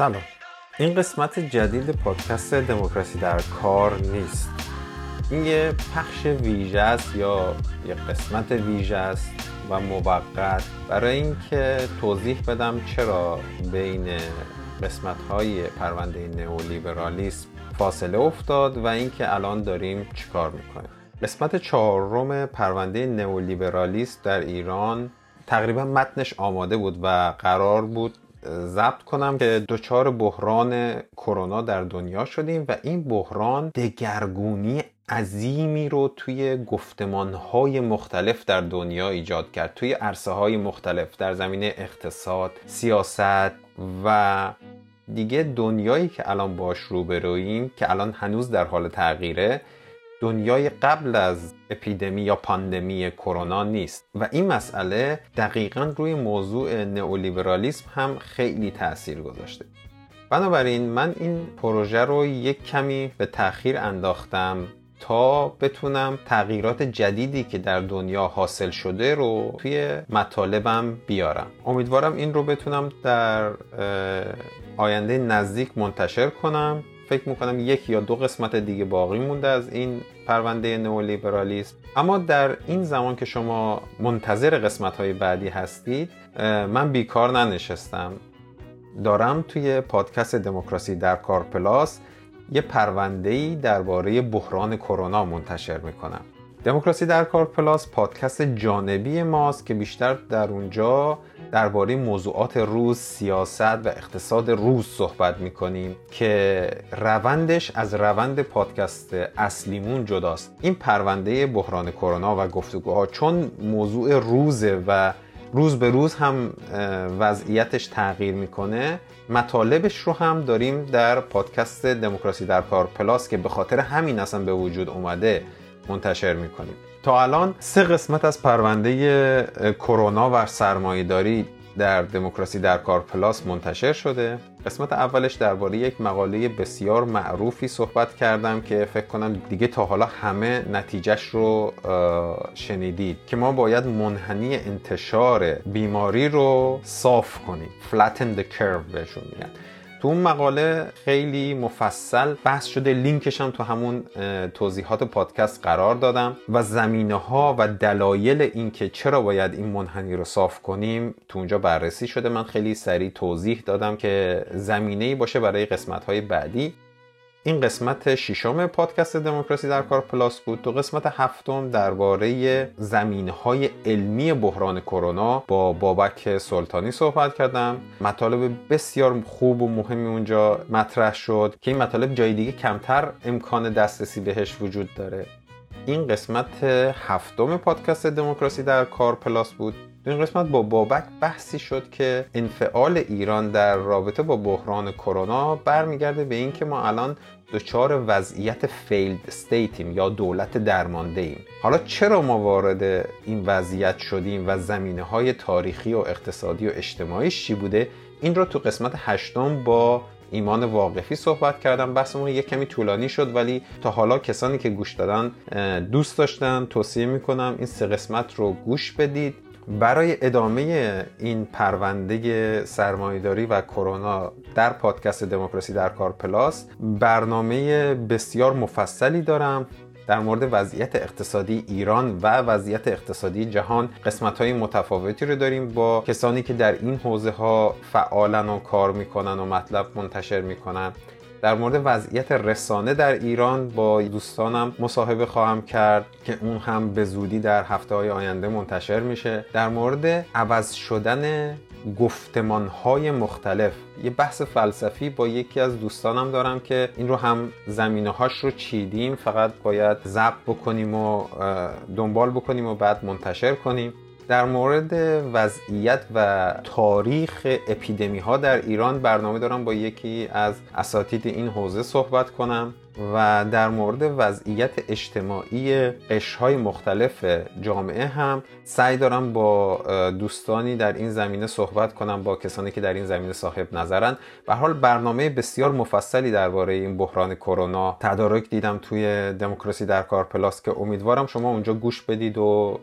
سلام. این قسمت جدید پادکست دموکراسی در کار نیست. این یه پخش ویژه است یا یه قسمت ویژه است و موقت. برای اینکه توضیح بدم چرا بین قسمت های پرونده نئولیبرالیسم فاصله افتاد و اینکه الان داریم چیکار می‌کنیم. قسمت چهارم پرونده نئولیبرالیسم در ایران تقریبا متنش آماده بود و قرار بود ضبط کنم که دچار بحران کرونا در دنیا شدیم و این بحران دگرگونی عظیمی رو توی گفتمانهای مختلف در دنیا ایجاد کرد توی عرصه های مختلف در زمینه اقتصاد، سیاست و دیگه دنیایی که الان باش روبرویم که الان هنوز در حال تغییره. دنیای قبل از اپیدمی یا پاندمی کرونا نیست. و این مسئله دقیقا روی موضوع نئولیبرالیسم هم خیلی تاثیر گذاشته. بنابراین من این پروژه رو یک کمی به تاخیر انداختم تا بتونم تغییرات جدیدی که در دنیا حاصل شده رو توی مطالبم بیارم. امیدوارم این رو بتونم در آینده نزدیک منتشر کنم. فکر می‌کنم یک یا دو قسمت دیگه باقی مونده از این پرونده نئولیبرالیسم. اما در این زمان که شما منتظر قسمت های بعدی هستید من بیکار ننشستم. دارم توی پادکست دموکراسی در کار Plus یه پرونده ای درباره بحران کرونا منتشر می‌کنم. دموکراسی در کار Plus پادکست جانبی ماست که بیشتر در اونجا درباره موضوعات روز سیاست و اقتصاد روز صحبت می‌کنیم که روندش از روند پادکست اصلیمون جداست. این پرونده بحران کرونا و گفتگوها چون موضوع روزه و روز به روز هم وضعیتش تغییر می‌کنه مطالبش رو هم داریم در پادکست دموکراسی در کار پلاس که به خاطر همین اصلا به وجود اومده منتشر می‌کنیم. تا الان سه قسمت از پرونده کرونا و سرمایهداری در دموکراسی در کار پلاس منتشر شده. قسمت اولش درباره یک مقاله بسیار معروفی صحبت کردم که فکر کنم دیگه تا حالا همه نتیجهش رو شنیدید که ما باید منحنی انتشار بیماری رو صاف کنیم. Flatten the curve بهشون میگن. تو اون مقاله خیلی مفصل بحث شده لینکش هم تو همون توضیحات پادکست قرار دادم و زمینه ها و دلایل اینکه چرا باید این منحنی رو صاف کنیم تو اونجا بررسی شده. من خیلی سریع توضیح دادم که زمینه باشه برای قسمت های بعدی. این قسمت ششم پادکست دموکراسی در کار پلاس بود. تو قسمت هفتم درباره زمینه های علمی بحران کرونا با بابک سلطانی صحبت کردم. مطالب بسیار خوب و مهمی اونجا مطرح شد که این مطالب جای دیگه کمتر امکان دسترسی بهش وجود داره. این قسمت هفتم پادکست دموکراسی در کار Plus بود. این قسمت با بابک بحثی شد که انفعال ایران در رابطه با بحران کرونا برمیگرده به اینکه ما الان دچار وضعیت failed state یم یا دولت درمانده ایم حالا چرا ما وارد این وضعیت شدیم و زمینه های تاریخی و اقتصادی و اجتماعیش چی بوده؟ این رو تو قسمت هشتم با ایمان واقفی صحبت کردم. بحثمون یک کمی طولانی شد ولی تا حالا کسانی که گوش دادن دوست داشتن توصیه می‌کنم این سه قسمت رو گوش بدید. برای ادامه این پرونده سرمایهداری و کرونا در پادکست دموکراسی در کار پلاس برنامه بسیار مفصلی دارم در مورد وضعیت اقتصادی ایران و وضعیت اقتصادی جهان. قسمت های متفاوتی رو داریم با کسانی که در این حوزه ها فعالن و کار می‌کنن و مطلب منتشر می‌کنن. در مورد وضعیت رسانه در ایران با دوستانم مصاحبه خواهم کرد که اون هم به زودی در هفته های آینده منتشر میشه. در مورد عوض شدن گفتمان های مختلف یه بحث فلسفی با یکی از دوستانم دارم که این رو هم زمینه هاش رو چیدیم. فقط باید ضبط بکنیم و دنبال بکنیم و بعد منتشر کنیم. در مورد وضعیت و تاریخ اپیدمی ها در ایران برنامه دارم با یکی از اساتید این حوزه صحبت کنم. و در مورد وضعیت اجتماعی قشرهای مختلف جامعه هم سعی دارم با دوستانی در این زمینه صحبت کنم با کسانی که در این زمینه صاحب نظرن. به حال برنامه بسیار مفصلی درباره این بحران کرونا تدارک دیدم توی دموکراسی در کار پلاس که امیدوارم شما اونجا گوش بدید و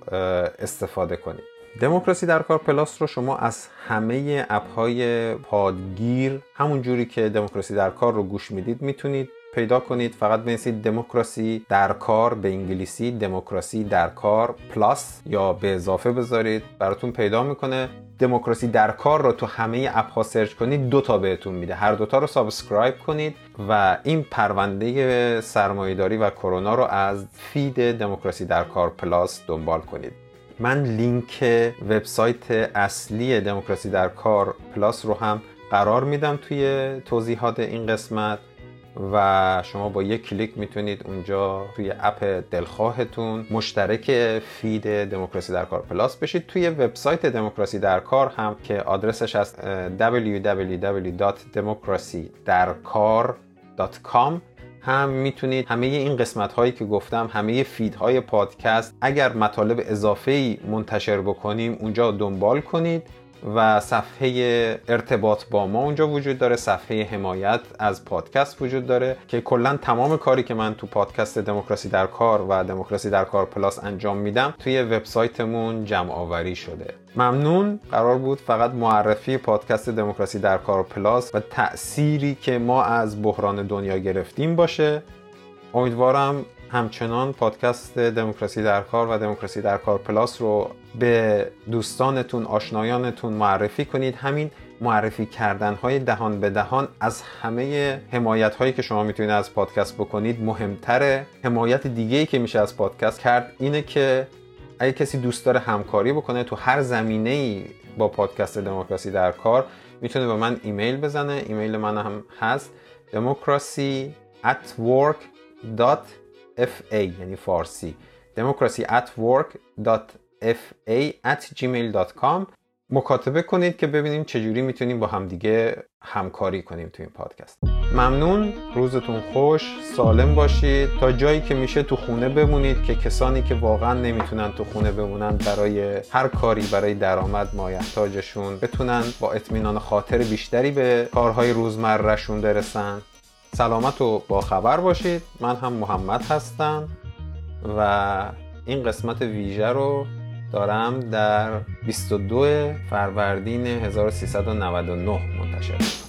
استفاده کنید. دموکراسی در کار پلاس رو شما از همه اپ های پادگیر همون جوری که دموکراسی در کار رو گوش می‌دید می‌تونید پیدا کنید. فقط بنویسید دموکراسی در کار به انگلیسی دموکراسی در کار Plus یا به اضافه بذارید. براتون پیدا می‌کنه. دموکراسی در کار رو تو همه اپ ها search کنید دو تا بهتون میده. هر دوتا رو subscribe کنید و این پرونده سرمایهداری و کرونا رو از feed دموکراسی در کار Plus دنبال کنید. من لینک وبسایت اصلی دموکراسی در کار Plus رو هم قرار میدم توی توضیحات این قسمت. و شما با یک کلیک می‌تونید اونجا توی اپ دلخواهتون مشترک feed دموکراسی در کار Plus بشید. توی وبسایت دموکراسی در کار هم که آدرسش از www.democracydarkar.com هم می‌تونید همه این قسمت هایی که گفتم همه feed های پادکست اگر مطالب اضافه ای منتشر بکنیم اونجا دنبال کنید. و صفحه ارتباط با ما اونجا وجود داره. صفحه حمایت از پادکست وجود داره که کلا تمام کاری که من تو پادکست دموکراسی در کار و دموکراسی در کار Plus انجام میدم توی وبسایتمون جمع آوری شده. ممنون. قرار بود فقط معرفی پادکست دموکراسی در کار Plus و تأثیری که ما از بحران دنیا گرفتیم باشه. امیدوارم همچنان پادکست دموکراسی در کار و دموکراسی در کار Plus رو به دوستانتون آشنایانتون معرفی کنید. همین معرفی کردن های دهان به دهان از همه حمایت هایی که شما می‌تونید از پادکست بکنید. مهمتره حمایت دیگه ای که میشه از پادکست کرد اینه که اگه کسی دوست داره همکاری بکنه تو هر زمینه ای با پادکست دموکراسی در کار می‌تونه به من ایمیل بزنه. ایمیل من هم هست. work fa یعنی فارسی. democracy at work fa at gmail.com مکاتبه کنید که ببینیم چجوری می‌تونیم با همدیگه همکاری کنیم تو این پادکست. ممنون. روزتون خوش. سالم باشید. تا جایی که میشه تو خونه بمونید که کسانی که واقعا نمی‌تونن تو خونه بمونن برای هر کاری برای درآمد مایحتاجشون بتونن با اطمینان خاطر بیشتری به کارهای روزمرهشون برسن. سلامت و با خبر باشید. من هم محمد هستم و این قسمت ویژه رو دارم در 22 فروردین 1399 منتشر